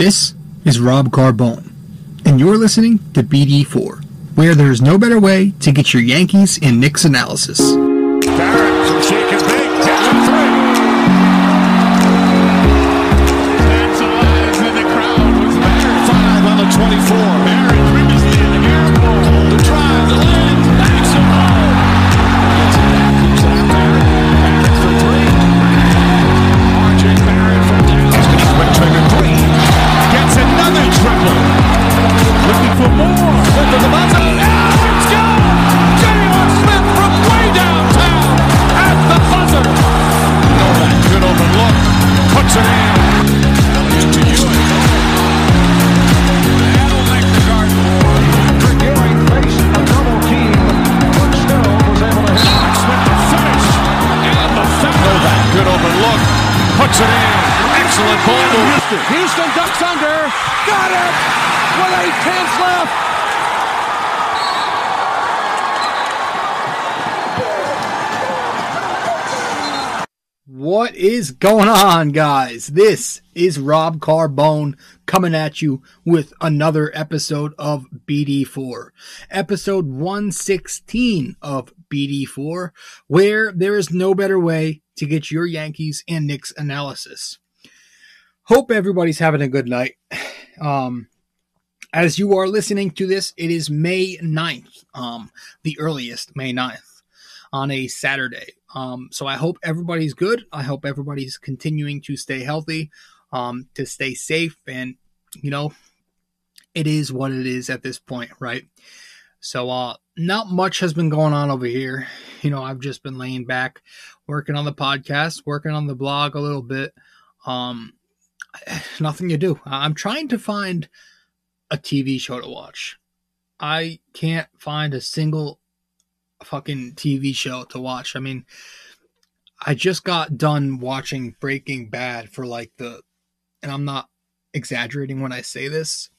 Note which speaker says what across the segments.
Speaker 1: This is Rob Carbone, and you're listening to BD4, where there's no better way to get your Yankees and Knicks analysis.
Speaker 2: Barrett from
Speaker 1: going on, guys? This is Rob Carbone coming at you with another episode of BD4, episode 116 of BD4, where there is no better way to get your Yankees and Knicks analysis. Hope everybody's having a good night. Um, as you are listening to this, it is May 9th, um, the earliest, May 9th, on a Saturday. Um, so I hope everybody's good. I hope everybody's continuing to stay healthy, um, to stay safe, and you know, it is what it is at this point, right? So, uh, not much has been going on over here. You know, I've just been laying back, working on the podcast, working on the blog a little bit. Um, nothing to do. I'm trying to find a TV show to watch. I can't find a single fucking TV show to watch. I mean, I just got done watching Breaking Bad for like the, and I'm not exaggerating when I say this,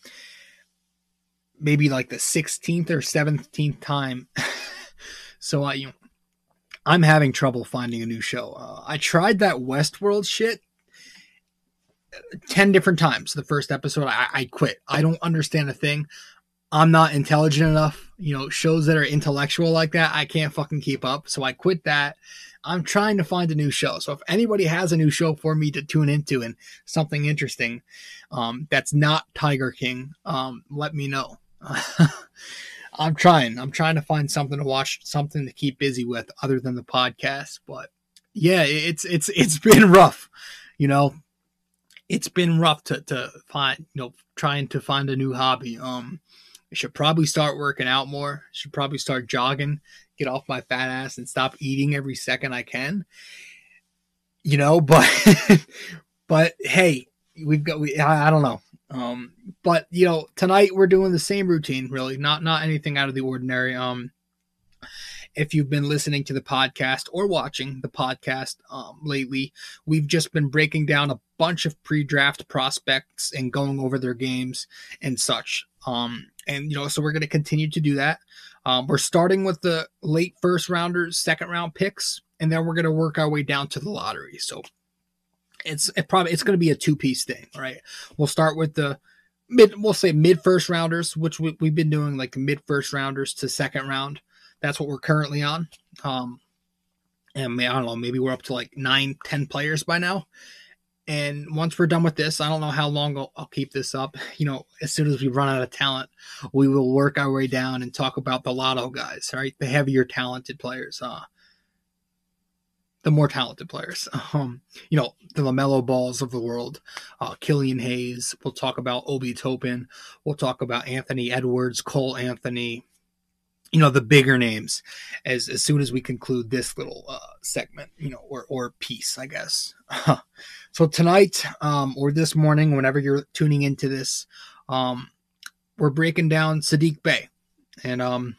Speaker 1: maybe like the 16th or 17th time. so I, you know, I'm having trouble finding a new show. Uh, I tried that Westworld shit 10 different times. The first episode, I, I quit. I don't understand a thing. I'm not intelligent enough. You know, shows that are intellectual like that, I can't fucking keep up. So I quit that. I'm trying to find a new show. So if anybody has a new show for me to tune into and something interesting um, that's not Tiger King, um, let me know. I'm trying. I'm trying to find something to watch, something to keep busy with other than the podcast. But yeah, it's it's it's been rough. You know, it's been rough to to find. You know, trying to find a new hobby. Um, I should probably start working out more. Should probably start jogging, get off my fat ass, and stop eating every second I can. You know, but but hey, we've got we. I, I don't know. Um, but you know, tonight we're doing the same routine. Really, not not anything out of the ordinary. Um, if you've been listening to the podcast or watching the podcast um, lately, we've just been breaking down a bunch of pre-draft prospects and going over their games and such. Um, and you know, so we're going to continue to do that. Um, we're starting with the late first rounders, second round picks, and then we're going to work our way down to the lottery. So it's it probably it's going to be a two piece thing, right? We'll start with the mid, we'll say mid first rounders, which we, we've been doing like mid first rounders to second round. That's what we're currently on. Um, and I don't know, maybe we're up to like nine, ten players by now. And once we're done with this, I don't know how long I'll, I'll, keep this up. You know, as soon as we run out of talent, we will work our way down and talk about the lotto guys, right? The heavier talented players, uh, the more talented players. Um, you know, the LaMelo Balls of the world, uh, Killian Hayes. We'll talk about Obi Toppin. We'll talk about Anthony Edwards, Cole Anthony, you know the bigger names as as soon as we conclude this little uh, segment you know or or piece i guess. So tonight um or this morning whenever you're tuning into this um we're breaking down saddiq bey and um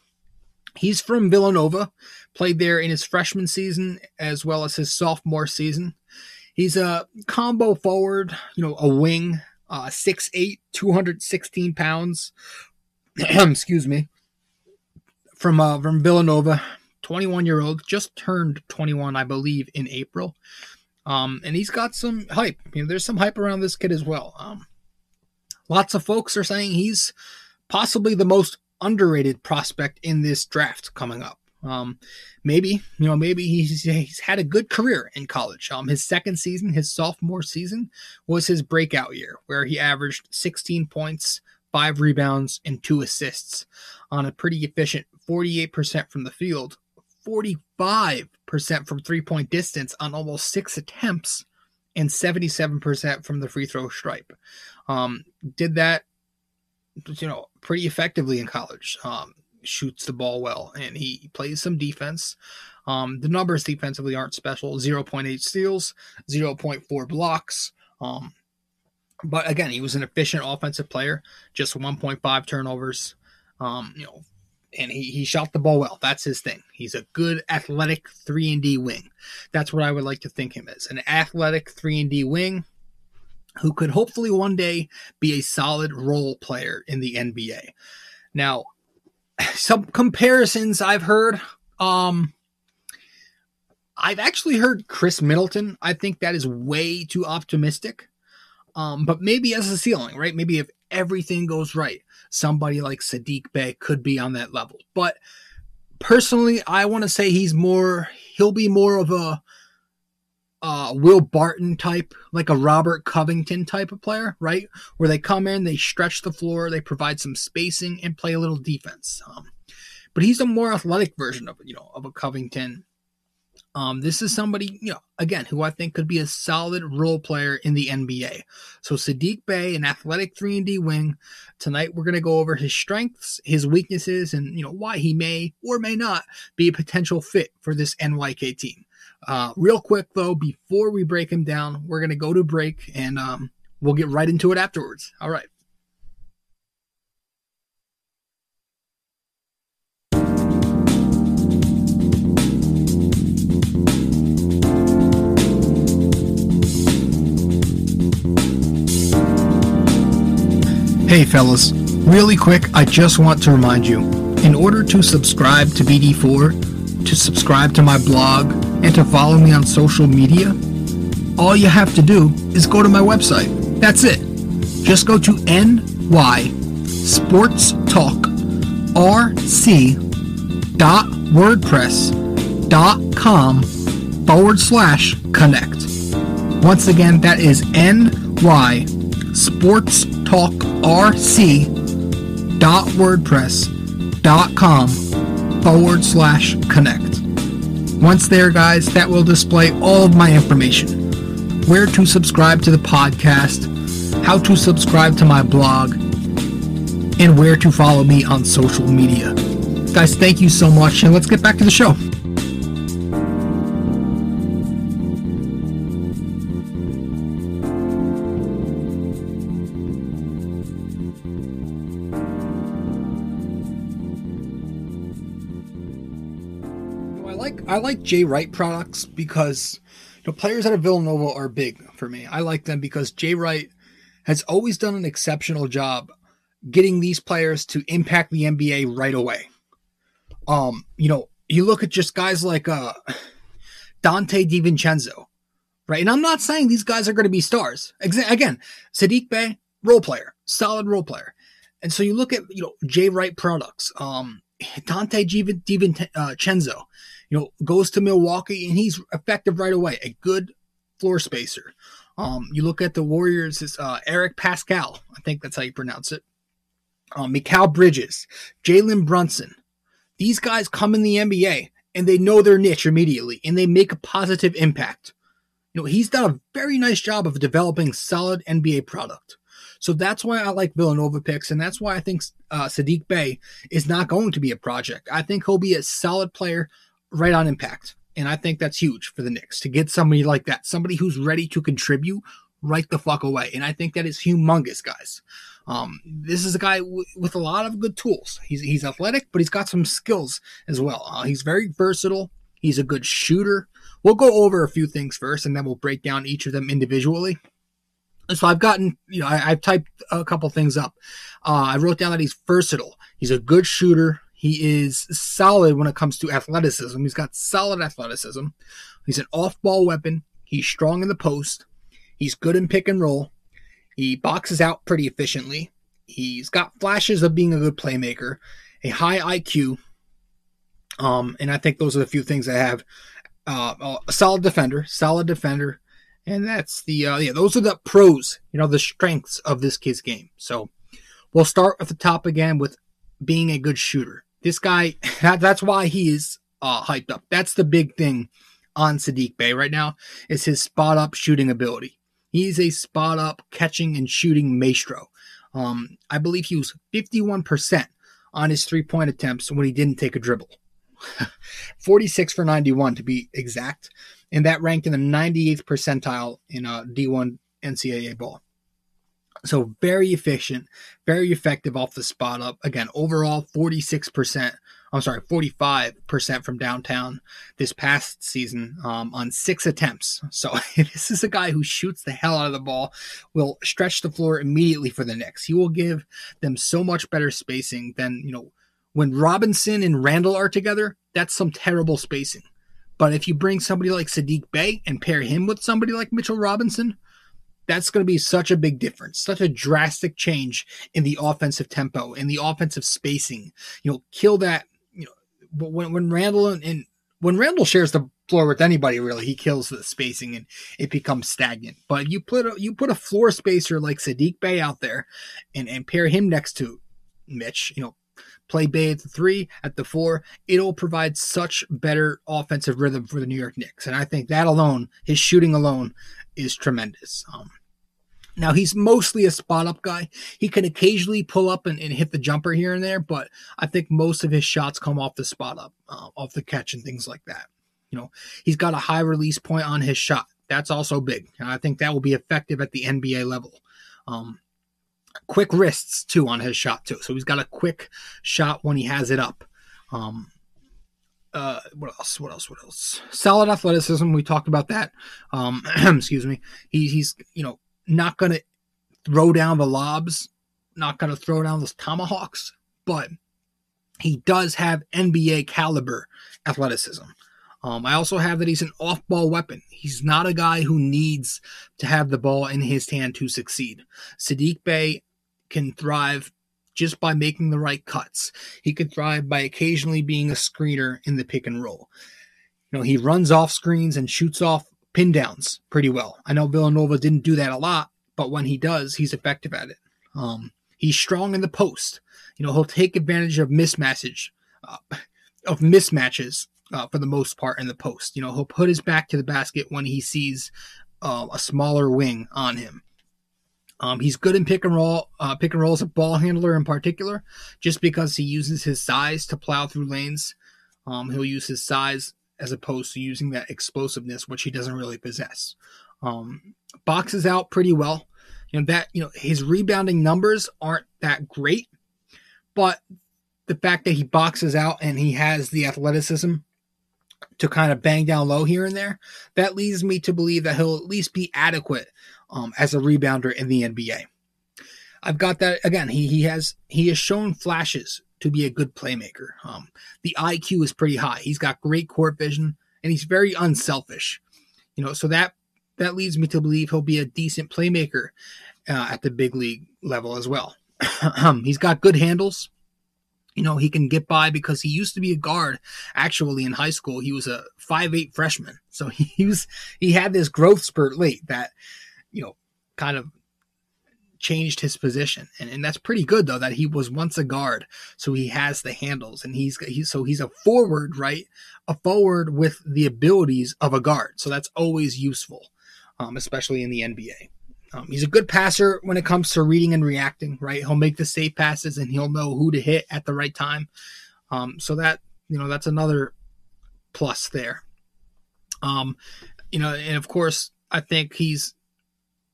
Speaker 1: he's from villanova played there in his freshman season as well as his sophomore season. He's a combo forward you know a wing uh 6'8 216 pounds. Excuse me from uh, from Villanova, 21 year old, just turned 21, I believe, in April. Um, and he's got some hype. You know, there's some hype around this kid as well. Um, lots of folks are saying he's possibly the most underrated prospect in this draft coming up. Um, maybe you know, maybe he's he's had a good career in college. Um, his second season, his sophomore season, was his breakout year, where he averaged 16 points, five rebounds, and two assists on a pretty efficient 48% from the field, 45% from three point distance on almost six attempts, and 77% from the free throw stripe. Um, did that, you know, pretty effectively in college. Um, shoots the ball well and he plays some defense. Um, the numbers defensively aren't special 0.8 steals, 0.4 blocks. Um, but again, he was an efficient offensive player, just 1.5 turnovers. Um, you know, and he, he shot the ball well. That's his thing. He's a good athletic 3 and D wing. That's what I would like to think him as. An athletic 3 and D wing who could hopefully one day be a solid role player in the NBA. Now, some comparisons I've heard. Um, I've actually heard Khris Middleton. I think that is way too optimistic. Um, but maybe as a ceiling, right? Maybe if everything goes right, somebody like Saddiq Bey could be on that level. But personally, I want to say he's more. He'll be more of a uh, Will Barton type, like a Robert Covington type of player, right? Where they come in, they stretch the floor, they provide some spacing, and play a little defense. Um, but he's a more athletic version of you know of a Covington. Um, this is somebody you know again who I think could be a solid role player in the NBA. So Saddiq Bey, an athletic three and D wing. Tonight we're going to go over his strengths, his weaknesses, and you know why he may or may not be a potential fit for this NYK team. Uh, real quick though, before we break him down, we're gonna go to break and um, we'll get right into it afterwards. All right. Hey fellas, really quick, I just want to remind you, in order to subscribe to BD4, to subscribe to my blog, and to follow me on social media, all you have to do is go to my website. That's it. Just go to nyssportstalkrc.wordpress.com forward slash connect. Once again, that is nyssportstalkrc.wordpress.com forward slash connect. Once there, guys, that will display all of my information where to subscribe to the podcast, how to subscribe to my blog, and where to follow me on social media. Guys, thank you so much, and let's get back to the show. I like I like Jay Wright products because the players out of Villanova are big for me. I like them because Jay Wright has always done an exceptional job getting these players to impact the NBA right away. Um, you know, you look at just guys like uh Donte DiVincenzo, right? And I'm not saying these guys are going to be stars. Again, Saddiq Bey, role player, solid role player. And so you look at, you know, Jay Wright products, um, Donte Div- DiVincenzo, you know, goes to Milwaukee and he's effective right away. A good floor spacer. Um, you look at the Warriors, it's uh, Eric Paschall. I think that's how you pronounce it. Um, Mikal Bridges, Jalen Brunson. These guys come in the NBA and they know their niche immediately and they make a positive impact. You know, he's done a very nice job of developing solid NBA product. So that's why I like Villanova picks, and that's why I think uh, Saddiq Bey is not going to be a project. I think he'll be a solid player right on impact. And I think that's huge for the Knicks to get somebody like that, somebody who's ready to contribute right the fuck away. And I think that is humongous, guys. Um, this is a guy w- with a lot of good tools. He's he's athletic, but he's got some skills as well. Uh, he's very versatile. He's a good shooter. We'll go over a few things first, and then we'll break down each of them individually. So I've gotten, you know, I, have typed a couple things up. Uh, I wrote down that he's versatile. He's a good shooter. He is solid when it comes to athleticism. He's got solid athleticism. He's an off-ball weapon. He's strong in the post. He's good in pick and roll. He boxes out pretty efficiently. He's got flashes of being a good playmaker, a high IQ, um, and I think those are the few things I have. Uh, a solid defender, solid defender, and that's the uh, yeah. Those are the pros, you know, the strengths of this kid's game. So we'll start at the top again with being a good shooter. This guy, that, that's why he is uh, hyped up. That's the big thing on Saddiq Bey right now is his spot up shooting ability. He's a spot up catching and shooting maestro. Um, I believe he was 51% on his three point attempts when he didn't take a dribble. 46 for 91 to be exact. And that ranked in the 98th percentile in uh, D1 NCAA ball. So very efficient, very effective off the spot up. Again, overall 46%. I'm sorry, 45% from downtown this past season um, on six attempts. So this is a guy who shoots the hell out of the ball, will stretch the floor immediately for the Knicks. He will give them so much better spacing than, you know, when Robinson and Randle are together, that's some terrible spacing. But if you bring somebody like Saddiq Bey and pair him with somebody like Mitchell Robinson, that's going to be such a big difference, such a drastic change in the offensive tempo, in the offensive spacing. You know, kill that. You know, when when Randle and, and when Randle shares the floor with anybody, really, he kills the spacing and it becomes stagnant. But you put a, you put a floor spacer like Saddiq Bey out there, and and pair him next to Mitch. You know, play Bey at the three, at the four, it'll provide such better offensive rhythm for the New York Knicks. And I think that alone, his shooting alone, is tremendous. Um, now he's mostly a spot up guy. He can occasionally pull up and, and, hit the jumper here and there, but I think most of his shots come off the spot up, uh, off the catch and things like that. You know, he's got a high release point on his shot. That's also big. And I think that will be effective at the NBA level. Um, quick wrists too on his shot too. So he's got a quick shot when he has it up. Um, uh, what else? What else? What else? Solid athleticism. We talked about that. Um, excuse me. He, he's you know not gonna throw down the lobs, not gonna throw down those tomahawks, but he does have NBA caliber athleticism. Um, I also have that he's an off ball weapon. He's not a guy who needs to have the ball in his hand to succeed. Saddiq Bey can thrive just by making the right cuts. He could thrive by occasionally being a screener in the pick and roll. You know, he runs off screens and shoots off pin downs pretty well. I know Villanova didn't do that a lot, but when he does, he's effective at it. Um, he's strong in the post. You know, he'll take advantage of mismatches, uh, of mismatches uh, for the most part in the post. You know, he'll put his back to the basket when he sees uh, a smaller wing on him. Um, he's good in pick and roll, uh, pick and roll as a ball handler in particular, just because he uses his size to plow through lanes. Um, he'll use his size as opposed to using that explosiveness, which he doesn't really possess. Um, boxes out pretty well. You know that you know his rebounding numbers aren't that great, but the fact that he boxes out and he has the athleticism to kind of bang down low here and there, that leads me to believe that he'll at least be adequate um, as a rebounder in the NBA. I've got that again. He he has he has shown flashes to be a good playmaker. Um, the IQ is pretty high. He's got great court vision and he's very unselfish. You know, so that that leads me to believe he'll be a decent playmaker uh, at the big league level as well. he's got good handles you know, he can get by because he used to be a guard actually in high school. He was a five eight freshman. So he was he had this growth spurt late that, you know, kind of changed his position. And, and that's pretty good though, that he was once a guard. So he has the handles and he's he's so he's a forward, right? A forward with the abilities of a guard. So that's always useful, um, especially in the NBA. Um, he's a good passer when it comes to reading and reacting, right? He'll make the safe passes and he'll know who to hit at the right time. Um, so that, you know, that's another plus there. Um, you know, and of course, I think he's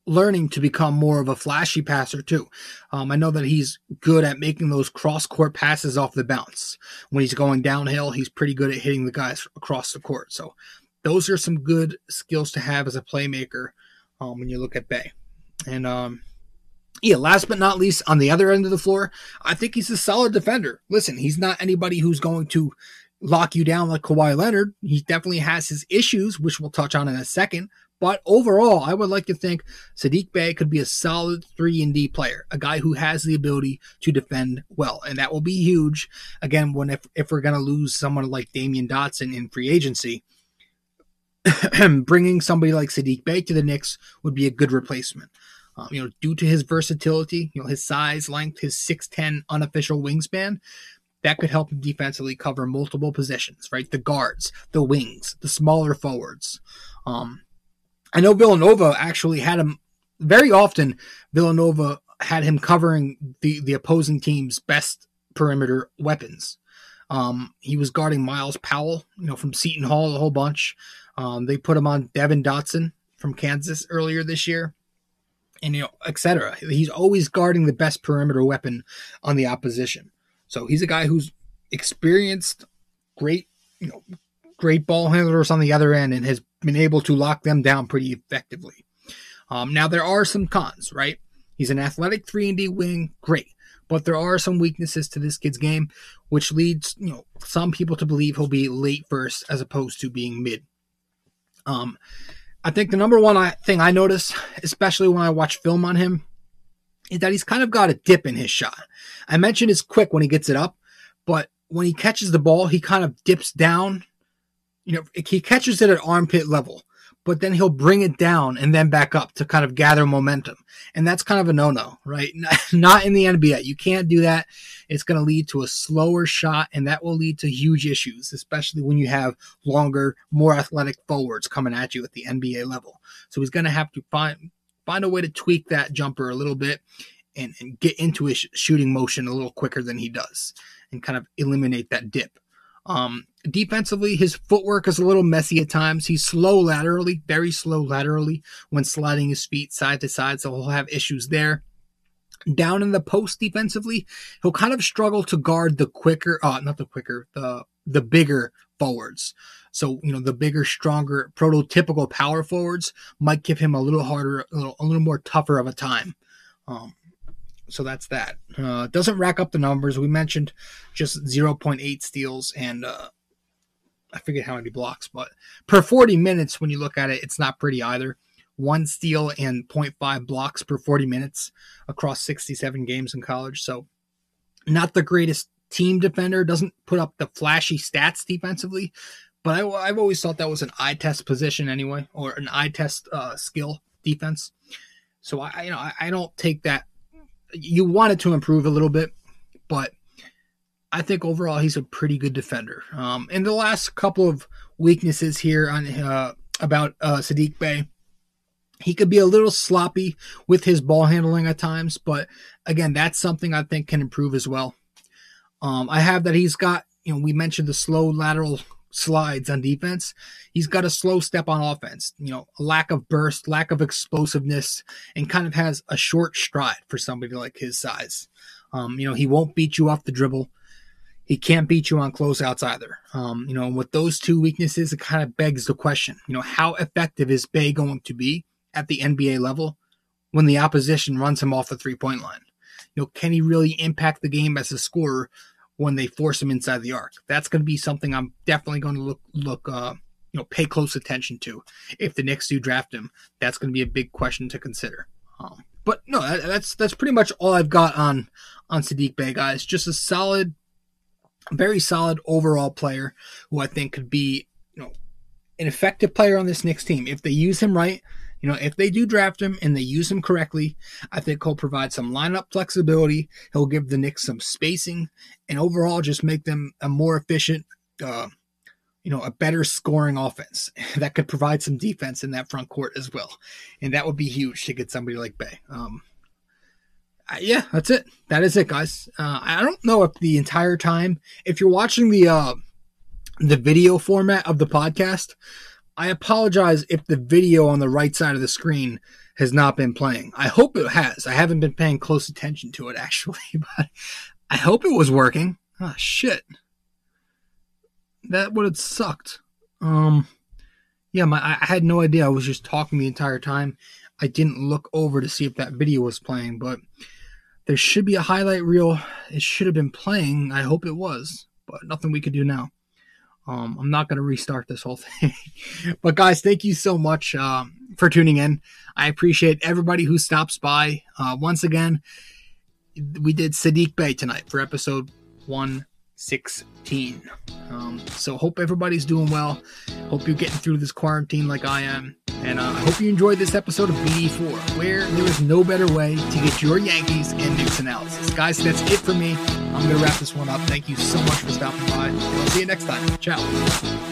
Speaker 1: learning to become more of a flashy passer too. Um, I know that he's good at making those cross court passes off the bounce. When he's going downhill, he's pretty good at hitting the guys across the court. So those are some good skills to have as a playmaker um, when you look at Bey. And um, yeah, last but not least, on the other end of the floor, I think he's a solid defender. Listen, he's not anybody who's going to lock you down like Kawhi Leonard. He definitely has his issues, which we'll touch on in a second. But overall, I would like to think Saddiq Bey could be a solid 3 and D player, a guy who has the ability to defend well, and that will be huge. Again, when if, if we're going to lose someone like Damyean Dotson in free agency, bringing somebody like Saddiq Bey to the Knicks would be a good replacement. Um, you know, due to his versatility, you know, his size, length, his 6'10 unofficial wingspan, that could help him defensively cover multiple positions, right? The guards, the wings, the smaller forwards. Um, I know Villanova actually had him very often. Villanova had him covering the, the opposing team's best perimeter weapons. Um, he was guarding Myles Powell, you know, from Seton Hall a whole bunch. Um, they put him on Devon Dotson from Kansas earlier this year, and you know, etc. He's always guarding the best perimeter weapon on the opposition. So he's a guy who's experienced, great, you know, great ball handlers on the other end, and has been able to lock them down pretty effectively. Um, now there are some cons, right? He's an athletic three and D wing, great, but there are some weaknesses to this kid's game, which leads you know some people to believe he'll be late first as opposed to being mid. Um, I think the number one I, thing I notice, especially when I watch film on him, is that he's kind of got a dip in his shot. I mentioned it's quick when he gets it up, but when he catches the ball, he kind of dips down. You know, he catches it at armpit level, but then he'll bring it down and then back up to kind of gather momentum. And that's kind of a no-no, right? Not in the NBA. You can't do that. It's going to lead to a slower shot and that will lead to huge issues, especially when you have longer, more athletic forwards coming at you at the NBA level. So he's going to have to find find a way to tweak that jumper a little bit and, and get into his shooting motion a little quicker than he does and kind of eliminate that dip. Um, defensively, his footwork is a little messy at times. He's slow laterally, very slow laterally when sliding his feet side to side, so he'll have issues there. Down in the post defensively, he'll kind of struggle to guard the quicker, uh, not the quicker, the the bigger forwards. So you know the bigger, stronger, prototypical power forwards might give him a little harder, a little, a little more tougher of a time. Um, so that's that. Uh, doesn't rack up the numbers. We mentioned just 0.8 steals and uh, I forget how many blocks, but per 40 minutes, when you look at it, it's not pretty either. One steal and 0.5 blocks per 40 minutes across 67 games in college. So not the greatest team defender. Doesn't put up the flashy stats defensively, but I, have always thought that was an eye test position anyway, or an eye test uh, skill defense. So I, you know, I, I don't take that you want it to improve a little bit, but I think overall he's a pretty good defender. Um, in the last couple of weaknesses here on uh, about uh, Saddiq Bey, he could be a little sloppy with his ball handling at times, but again, that's something I think can improve as well. Um, I have that he's got, you know, we mentioned the slow lateral slides on defense. He's got a slow step on offense, you know, a lack of burst, lack of explosiveness, and kind of has a short stride for somebody like his size. Um, you know, he won't beat you off the dribble. He can't beat you on closeouts either. Um, you know, with those two weaknesses, it kind of begs the question, you know, how effective is Bey going to be at the NBA level when the opposition runs him off the three point line? You know, can he really impact the game as a scorer when they force him inside the arc. That's going to be something I'm definitely going to look look uh, you know pay close attention to if the Knicks do draft him. That's going to be a big question to consider. Um, but no, that, that's that's pretty much all I've got on on Saddiq Bey, guys. Just a solid, very solid overall player who I think could be you know an effective player on this Knicks team if they use him right. You know, if they do draft him and they use him correctly, I think he'll provide some lineup flexibility. He'll give the Knicks some spacing and overall just make them a more efficient, uh, you know, a better scoring offense that could provide some defense in that front court as well. And that would be huge to get somebody like Bey. Um, yeah, that's it. That is it, guys. Uh, I don't know if the entire time, if you're watching the uh, the video format of the podcast, I apologize if the video on the right side of the screen has not been playing. I hope it has. I haven't been paying close attention to it actually, but I hope it was working. Ah, shit. That would have sucked. Um, yeah, my I had no idea. I was just talking the entire time. I didn't look over to see if that video was playing, but there should be a highlight reel. It should have been playing. I hope it was, but nothing we could do now. Um, I'm not going to restart this whole thing. but guys, thank you so much um, for tuning in. I appreciate everybody who stops by. Uh, once again, we did Saddiq Bey tonight for episode 116. Um, so hope everybody's doing well. Hope you're getting through this quarantine like I am. And uh, I hope you enjoyed this episode of BD4, where there is no better way to get your Yankees and Knicks analysis. Guys, that's it for me. I'm going to wrap this one up. Thank you so much for stopping by. I'll see you next time. Ciao.